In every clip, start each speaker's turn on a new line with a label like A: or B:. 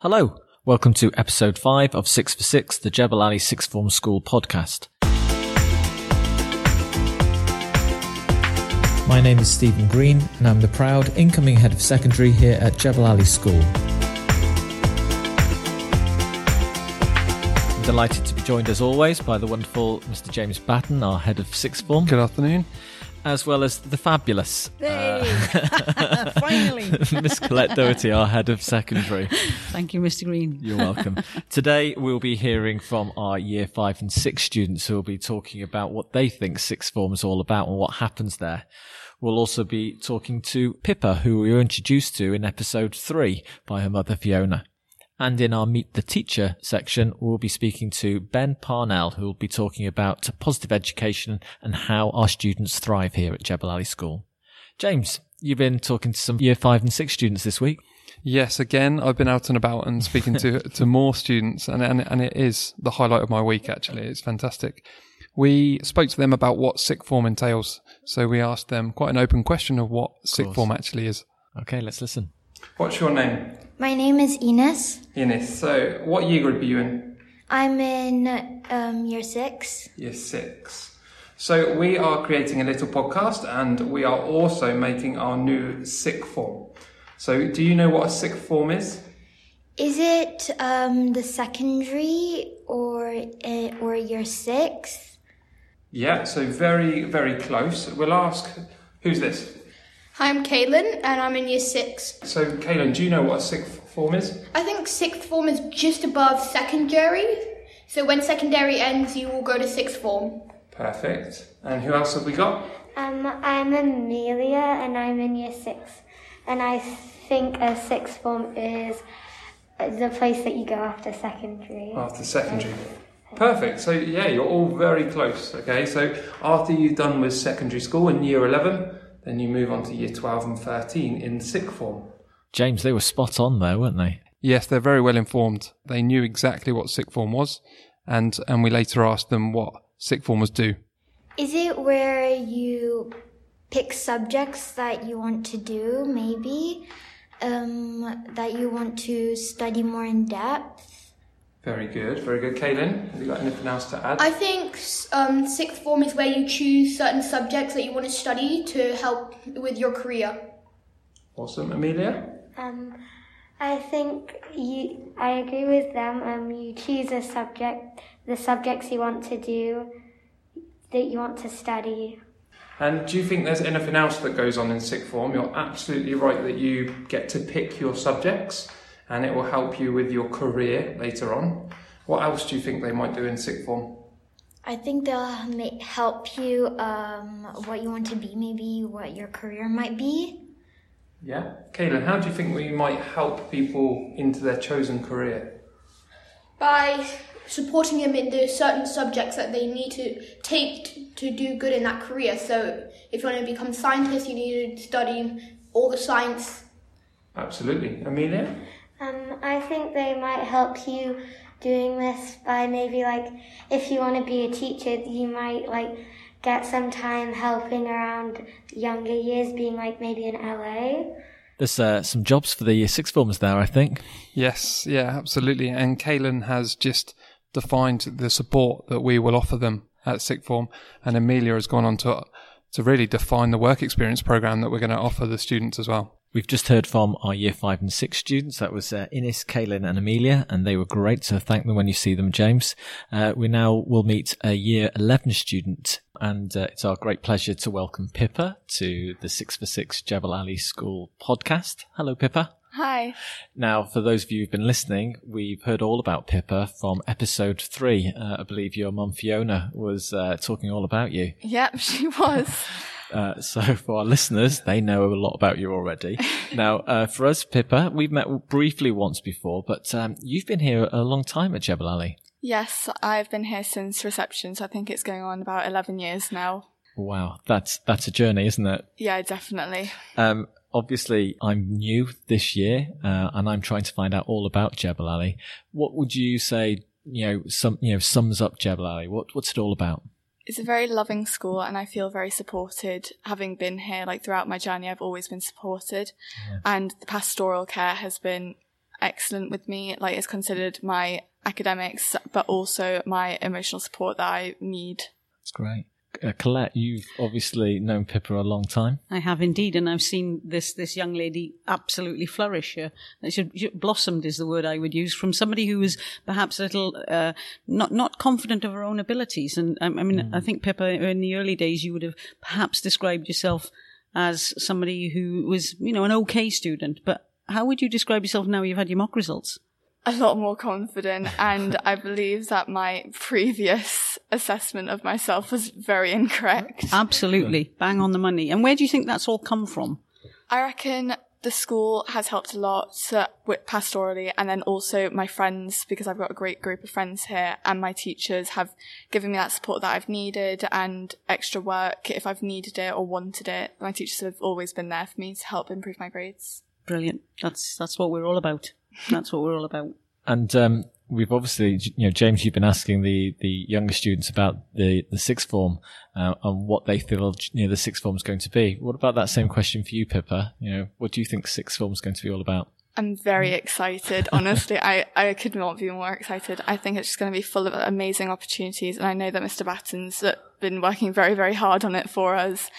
A: Hello, welcome to episode 5 of 6 for 6, the Jebel Ali Sixth Form School podcast. My name is Stephen Green, and I'm the proud incoming head of secondary here at Jebel Ali School. I'm delighted to be joined as always by the wonderful Mr. James Batten, our head of sixth form,
B: Good afternoon.
A: As well as the fabulous uh,
C: Hey! Finally.
A: Miss Colette Doherty, our head of secondary.
C: Thank you, Mr. Green.
A: You're welcome. Today we'll be hearing from our year five and six students who will be talking about what they think sixth form is all about and what happens there. We'll also be talking to Pippa, who we were introduced to in episode three by her mother Fiona. And in our Meet the Teacher section, we'll be speaking to Ben Parnell, who will be talking about positive education and how our students thrive here at Jebel Ali School. James, you've been talking to some year five and six students this week.
B: Yes, again, I've been out and about and speaking to, to more students, and, and and it is the highlight of my week. Actually, it's fantastic. We spoke to them about what sixth form entails, so we asked them quite an open question of what
A: sixth
B: form actually is.
A: Okay, let's listen.
B: What's your name?
D: My name is Ines.
B: Ines. So, what year group are you in?
D: I'm in um, year six.
B: Year six. So, we are creating a little podcast, and we are also making our new sixth form. So, do you know what a sixth form is?
D: Is it um, the secondary or uh, or year six?
B: Yeah. So, very very close. We'll ask. Who's this?
E: Hi, I'm Caitlin, and I'm in year six.
B: So, Kaylin, do you know what a sixth form is?
E: I think sixth form is just above secondary. So when secondary ends, you will go to sixth form.
B: Perfect. And who else have we got?
D: Um, I'm Amelia and I'm in year six. And I think a sixth form is the place that you go after secondary.
B: After secondary. Perfect. So, yeah, you're all very close. Okay. So, after you've done with secondary school in year 11, then you move on to year 12 and 13 in sixth form.
A: James, they were spot on there, weren't they?
B: Yes, they're very well informed. They knew exactly what sixth form was, and, and we later asked them what sixth formers do.
D: Is it where you pick subjects that you want to do, maybe? Um, that you want to study more in depth?
B: Very good. Very good. Kaylin, have you got anything else to add?
E: I think um, sixth form is where you choose certain subjects that you want to study to help with your career.
B: awesome. Amelia?
D: Um, I think you. I agree with them. Um, you choose a subject, the subjects you want to do, that you want to study.
B: And do you think there's anything else that goes on in sixth form? You're absolutely right that you get to pick your subjects and it will help you with your career later on. What else do you think they might do in sixth form?
D: I think they'll ma- help you um, what you want to be, maybe what your career might be.
B: Yeah. Kaylin, how do you think we might help people into their chosen career?
E: By supporting them in the certain subjects that they need to take t- to do good in that career. So if you want to become a scientist, you need to study all the science
B: Absolutely. Amelia?
D: Um, I think they might help you doing this by maybe like if you want to be a teacher, you might like get some time helping around younger years, being like maybe in LA.
A: There's uh, some jobs for the year six formers there, I think.
B: Yes, yeah, absolutely. And Kaylin has just defined the support that we will offer them at sixth form, and Amelia has gone on to to really define the work experience program that we're going to offer the students as well.
A: We've just heard from our year five and six students. That was uh, Ines, Kaylin, and Amelia, and they were great. So thank them when you see them, James. Uh, we now will meet a year 11 student, and uh, it's our great pleasure to welcome Pippa to the Six for Six Jebel Ali School podcast. Hello, Pippa.
F: Hi.
A: Now, for those of you who've been listening, we've heard all about Pippa from episode three. Uh, I believe your mum Fiona was uh, talking all about you.
F: Yep, she was.
A: Uh, so for our listeners, they know a lot about you already. now, uh, for us, Pippa, we've met briefly once before, but um, you've been here a long time at Jebel Ali.
F: yes, I've been here since reception, so I think it's going on about 11 years now.
A: Wow, that's that's a journey, isn't it?
F: Yeah, definitely.
A: Um, obviously, I'm new this year, uh, and I'm trying to find out all about Jebel Ali. What would you say? You know, some you know sums up Jebel Ali. What what's it all about?
F: It's a very loving school, and I feel very supported. Having been here, like throughout my journey, I've always been supported, and the pastoral care has been excellent with me. Like it's considered my academics, but also my emotional support that I need.
A: That's great. Uh, Colette, you've obviously known Pippa a long time.
C: I have indeed, and I've seen this this young lady absolutely flourish. Uh, she, she blossomed is the word I would use from somebody who was perhaps a little uh, not not confident of her own abilities. And um, I mean, mm. I think Pippa, in the early days, you would have perhaps described yourself as somebody who was, you know, an okay student. But how would you describe yourself now you've had your mock results?
F: a lot more confident and I believe that my previous assessment of myself was very incorrect.
C: Absolutely. Bang on the money. And where do you think that's all come from?
F: I reckon the school has helped a lot with pastorally and then also my friends because I've got a great group of friends here and my teachers have given me that support that I've needed and extra work if I've needed it or wanted it. My teachers have always been there for me to help improve my grades.
C: Brilliant. That's that's what we're all about. That's what we're all about.
A: And um, we've obviously, you know, James, you've been asking the, the younger students about the, the sixth form uh, and what they feel you know, the sixth form is going to be. What about that same question for you, Pippa? You know, what do you think sixth form is going to be all about?
F: I'm very excited. Honestly, I, I could not be more excited. I think it's just going to be full of amazing opportunities. And I know that Mr. Batten's been working very, very hard on it for us.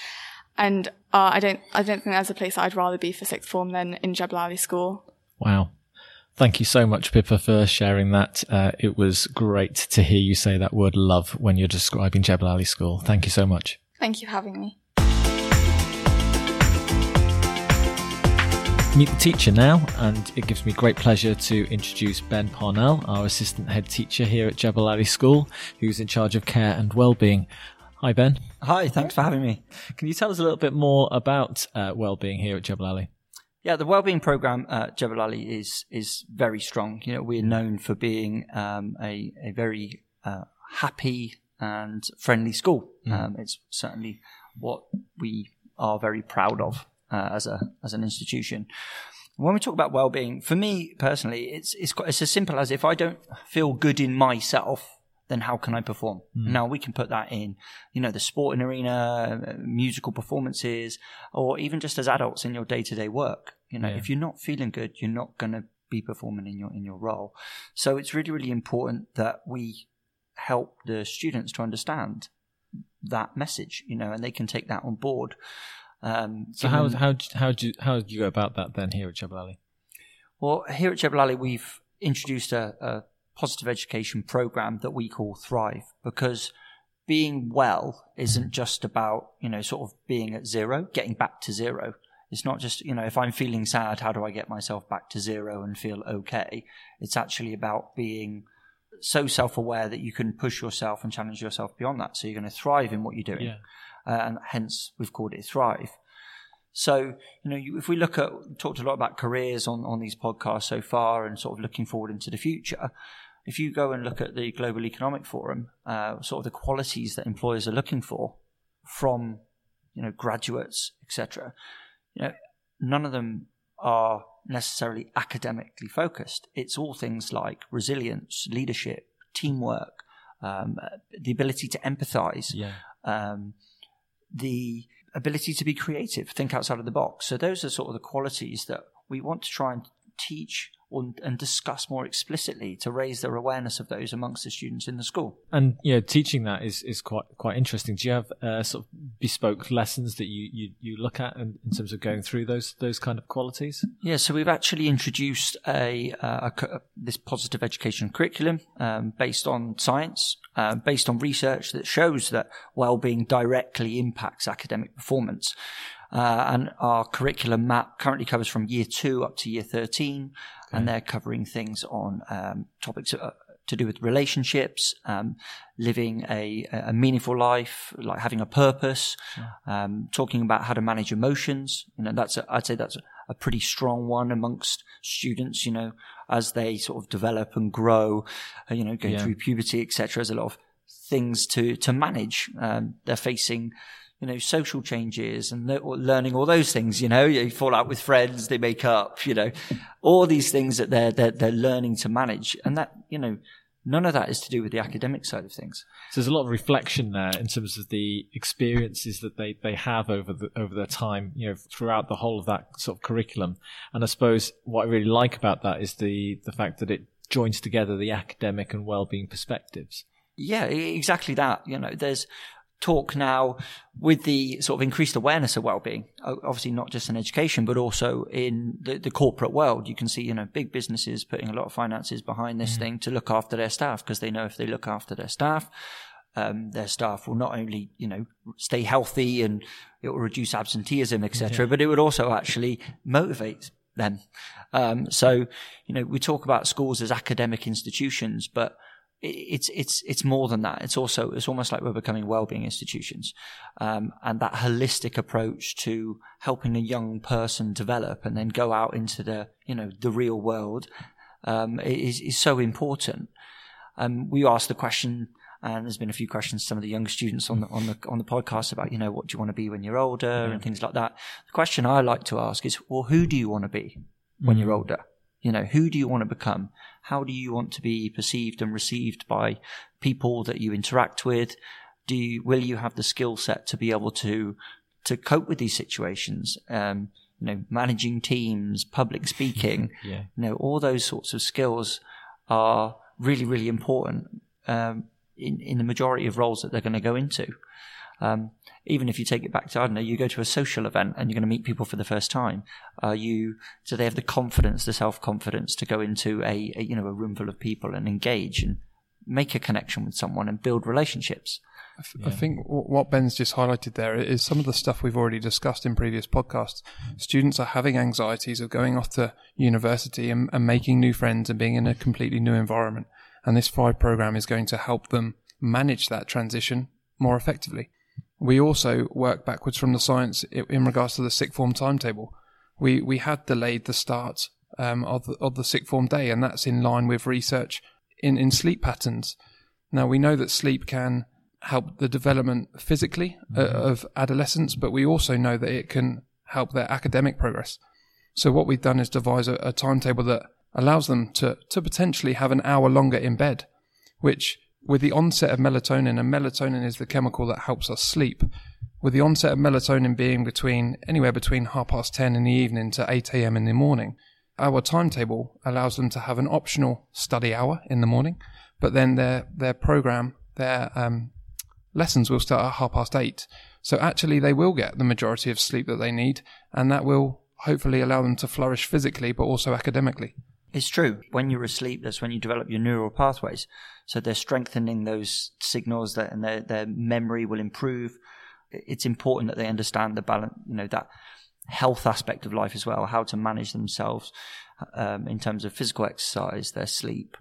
F: And uh, I don't, I don't think there's a place I'd rather be for sixth form than in Jebel Ali School.
A: Wow. Thank you so much, Pippa, for sharing that. Uh, it was great to hear you say that word love when you're describing Jebel Ali School. Thank you so much.
F: Thank you for having me.
A: Meet the teacher now, and it gives me great pleasure to introduce Ben Parnell, our assistant head teacher here at Jebel Ali School, who's in charge of care and well-being. Hi, Ben.
G: Hi, thanks for having me.
A: Can you tell us a little bit more about uh, well-being here at Jebel Ali?
G: Yeah, the wellbeing program at Jebel Ali is is very strong. You know, we're known for being um, a a very uh, happy and friendly school. Mm. Um, it's certainly what we are very proud of uh, as a as an institution. When we talk about well-being, for me personally, it's it's quite, it's as simple as if I don't feel good in myself, then how can I perform? Mm. Now we can put that in, you know, the sporting arena, musical performances, or even just as adults in your day to day work. You know, yeah. if you're not feeling good, you're not going to be performing in your in your role. So it's really really important that we help the students to understand that message, you know, and they can take that on board.
A: Um, so how how how do you, how do you go about that then here at Jebel Ali?
G: Well, here at Jebel Ali, we've introduced a, a positive education program that we call Thrive because being well isn't just about, you know, sort of being at zero, getting back to zero. It's not just, you know, if I'm feeling sad, how do I get myself back to zero and feel okay? It's actually about being so self aware that you can push yourself and challenge yourself beyond that. So you're going to thrive in what you're doing. Yeah. Uh, and hence we've called it Thrive. So, you know, you, if we look at, talked a lot about careers on, on these podcasts so far and sort of looking forward into the future if you go and look at the Global Economic Forum, uh, sort of the qualities that employers are looking for from you know graduates, etc., you know, none of them are necessarily academically focused. It's all things like resilience, leadership, teamwork, um, the ability to empathize, yeah. um, the ability to be creative, think outside of the box. So those are sort of the qualities that we want to try and teach and, and discuss more explicitly to raise their awareness of those amongst the students in the school.
A: And you know, teaching that is, is quite quite interesting. Do you have uh, sort of bespoke lessons that you, you, you look at in, in, terms of going through those those kind of qualities?
G: Yeah, so we've actually introduced a, uh, a, a this positive education curriculum um, based on science, uh, based on research that shows that well-being directly impacts academic performance. Uh, and our curriculum map currently covers from year two up to year 13 and they're covering things on um, topics uh, to do with relationships, um, living a, a, meaningful life, like having a purpose, um, talking about how to manage emotions. You know, that's a, I'd say that's a, a, pretty strong one amongst students. You know, as they sort of develop and grow, uh, you know, going yeah. through puberty, etc. There's a lot of things to to manage. Um, they're facing you know, social changes and learning all those things, you know, you fall out with friends, they make up, you know, all these things that they're, they're, they're learning to manage. And that, you know, none of that is to do with the academic side of things.
A: So there's a lot of reflection there in terms of the experiences that they, they have over the over their time, you know, throughout the whole of that sort of curriculum. And I suppose what I really like about that is the the fact that it joins together the academic and well-being perspectives.
G: Yeah, exactly that. You know, there's talk now with the sort of increased awareness of well-being obviously not just in education but also in the, the, corporate world you can see you know big businesses putting a lot of finances behind this mm. thing to look after their staff because they know if they look after their staff um, their staff will not only you know stay healthy and it will reduce absenteeism etc yeah. but it would also actually motivate them um, so you know we talk about schools as academic institutions but it's it's it's more than that. It's also it's almost like we're becoming well-being institutions, um, and that holistic approach to helping a young person develop and then go out into the you know the real world um, is is so important. Um, we asked the question, and there's been a few questions to some of the young students on the on the on the podcast about you know what do you want to be when you're older and things like that. The question I like to ask is, well, who do you want to be when mm. you're older? You know, who do you want to become? How do you want to be perceived and received by people that you interact with? Do you, will you have the skill set to be able to to cope with these situations? Um, you know, managing teams, public speaking, yeah. you know, all those sorts of skills are really, really important um, in in the majority of roles that they're going to go into. Um, even if you take it back to I don't know, you go to a social event and you're going to meet people for the first time. Uh, you so they have the confidence, the self confidence to go into a, a, you know a room full of people and engage and make a connection with someone and build relationships.
B: I, yeah. I think what Ben's just highlighted there is some of the stuff we've already discussed in previous podcasts. Students are having anxieties of going off to university and, and making new friends and being in a completely new environment. And this Thrive program is going to help them manage that transition more effectively. We also work backwards from the science in regards to the sixth form timetable. We we had delayed the start um, of the, of the sixth form day, and that's in line with research in in sleep patterns. Now we know that sleep can help the development physically uh, mm-hmm. of adolescents, but we also know that it can help their academic progress. So what we've done is devise a, a timetable that allows them to to potentially have an hour longer in bed, which with the onset of melatonin, and melatonin is the chemical that helps us sleep, with the onset of melatonin being between anywhere between half past 10 in the evening to 8 a.m. in the morning, our timetable allows them to have an optional study hour in the morning, but then their, their program, their um, lessons will start at half past 8. So actually, they will get the majority of sleep that they need, and that will hopefully allow them to flourish physically but also academically.
G: It's true. When you're asleep, that's when you develop your neural pathways. So they're strengthening those signals that, and their, their memory will improve. It's important that they understand the balance, you know, that health aspect of life as well, how to manage themselves um, in terms of physical exercise, their sleep,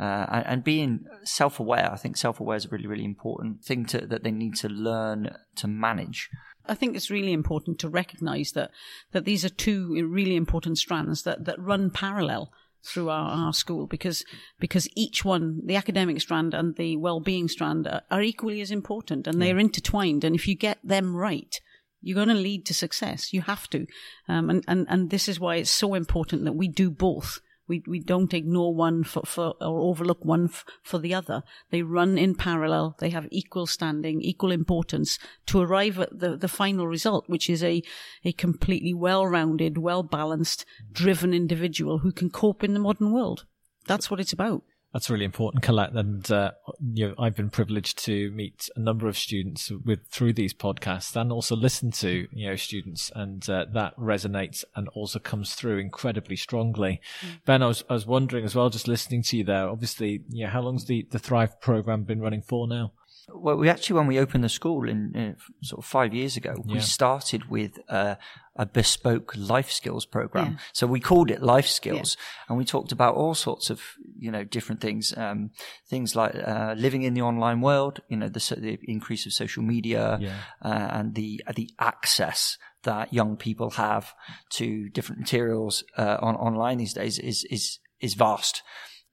G: uh, and, and, being self-aware. I think self-aware is a really, really important thing to, that they need to learn to manage.
C: I think it's really important to recognise that that these are two really important strands that, that run parallel through our, our school because because each one, the academic strand and the well-being strand, are, are equally as important and they're intertwined. And if you get them right, you're going to lead to success. You have to, um, and and and this is why it's so important that we do both we, we don't ignore one for, for or overlook one f- for the other. They run in parallel. They have equal standing, equal importance to arrive at the, the final result, which is a, a completely well-rounded, well-balanced, driven individual who can cope in the modern world. That's what it's about.
A: That's really important, Colette. And uh, you know, I've been privileged to meet a number of students with through these podcasts, and also listen to you know students, and uh, that resonates and also comes through incredibly strongly. Mm. Ben, I was I was wondering as well, just listening to you there. Obviously, yeah, how long's the the Thrive program been running for now?
G: Well, we actually, when we opened the school in uh, sort of five years ago, yeah. we started with uh, a bespoke life skills program. Yeah. So we called it life skills yeah. and we talked about all sorts of, you know, different things, um, things like, uh, living in the online world, you know, the, the increase of social media, uh, and the, the access that young people have to different materials, uh, on online these days is, is, is vast.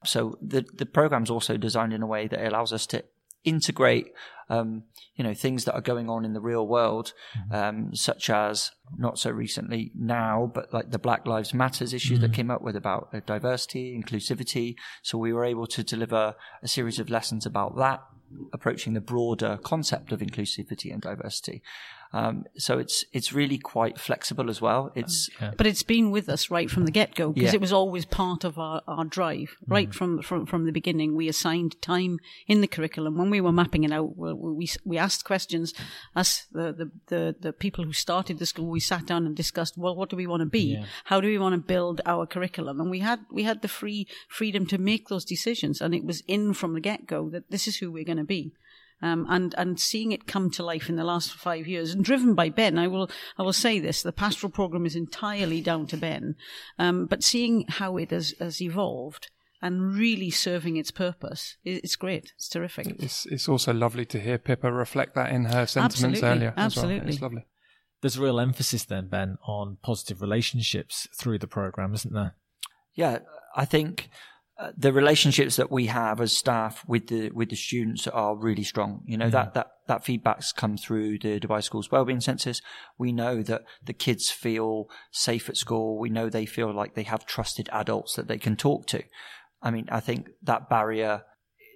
G: So the, the program's also designed in a way that allows us to integrate um, you know things that are going on in the real world, um, such as not so recently now, but like the Black Lives Matters issue that came up with about uh, diversity, inclusivity. So we were able to deliver a series of lessons about that, approaching the broader concept of inclusivity and diversity. Um, so it's it's really quite flexible as well. It's
C: But it's been with us right from the get go because
G: Yeah.
C: it was always part of our, our drive. Right from, from from the beginning, we assigned time in the curriculum when we were mapping it out. We we, we asked questions. Us the, the the the people who started the school, we sat down and discussed. Well, what do we want to be? How do we want to build our curriculum? And we had we had the free freedom to make those decisions, and it was in from the get go that this is who we're going to be. Um, and and seeing it come to life in the last five years, and driven by Ben, I will I will say this: the pastoral program is entirely down to Ben, um, but seeing how it has, has evolved and really serving its purpose, it's great. It's terrific.
B: It's it's also lovely to hear Pippa reflect that in her sentiments
C: Absolutely,
B: earlier. as well.
C: absolutely.
B: It's lovely.
A: There's a real emphasis then, Ben, on positive relationships through the program, isn't there?
G: yeah, I think uh, the relationships that we have as staff with the with the students are really strong. You know that that that feedback's come through the Dubai Schools Wellbeing Census. We know that the kids feel safe at school. We know they feel like they have trusted adults that they can talk to. I mean, I think that barrier.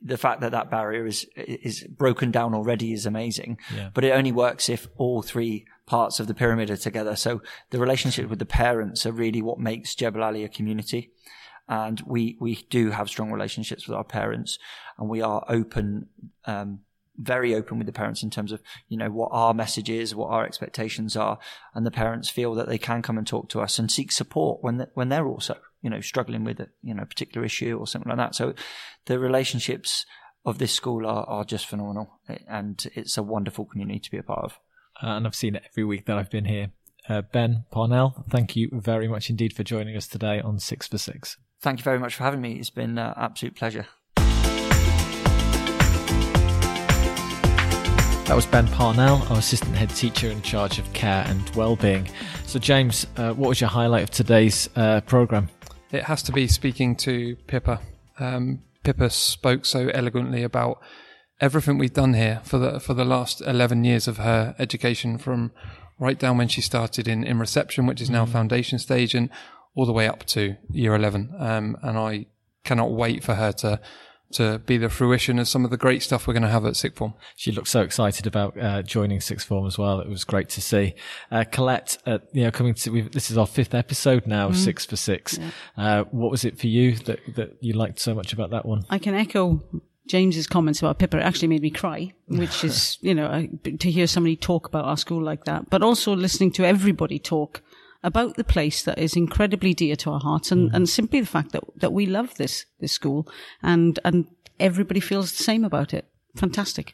G: The fact that that barrier is is broken down already is amazing,
A: Yeah.
G: but it only works if all three parts of the pyramid are together. So the relationship with the parents are really what makes Jebel Ali a community and we we do have strong relationships with our parents, and we are open, um, very open with the parents in terms of you know what our message is, what our expectations are, and the parents feel that they can come and talk to us and seek support when they, when they're also you know struggling with a you know particular issue or something like that. So the relationships of this school are, are just phenomenal, and it's a wonderful community to be a part of.
A: Uh, and I've seen it every week that I've been here. Uh, ben Parnell, thank you very much indeed for joining us today on Six for Six.
G: Thank you very much for having me. It's been an absolute pleasure.
A: That was Ben Parnell, our assistant head teacher in charge of care and well-being. So, James, uh, what was your highlight of today's uh, program?
B: It has to be speaking to Pippa. Um, Pippa spoke so eloquently about everything we've done here for the for the last eleven years of her education, from right down when she started in, in reception, which is now foundation stage, and all the way up to year eleven. Um, and I cannot wait for her to to be the fruition of some of the great stuff we're going to have at Sixth Form.
A: She looked so excited about uh, joining Sixth Form as well. It was great to see. Uh, Colette, uh, you know, coming to we've, this is our fifth episode now, of Six for Six. Uh, what was it for you that that you liked so much about that one?
C: I can echo James's comments about Pippa. It actually made me cry, which is, you know, I- to hear somebody talk about our school like that, but also listening to everybody talk about the place that is incredibly dear to our hearts and, and simply the fact that, that we love this, this school and, and everybody feels the same about it. Fantastic.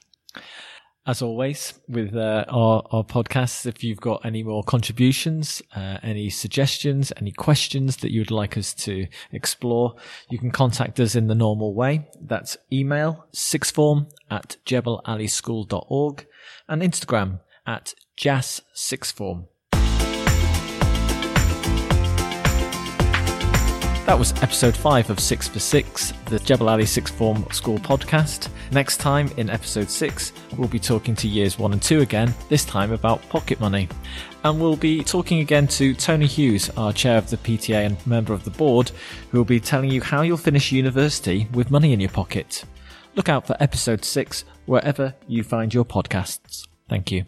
A: As always, with uh, our, our podcasts, if you've got any more contributions, uh, any suggestions, any questions that you'd like us to explore, you can contact us in the normal way. That's email sixform at jebelalischool.org and Instagram at jassixthform. That was episode 5 of 6 for 6, the Jebel Ali Sixth Form School podcast. Next time, in episode 6, we'll be talking to years 1 and 2 again, this time about pocket money. And we'll be talking again to Tony Hughes, our chair of the PTA and member of the board, who will be telling you how you'll finish university with money in your pocket. Look out for episode 6 wherever you find your podcasts. Thank you.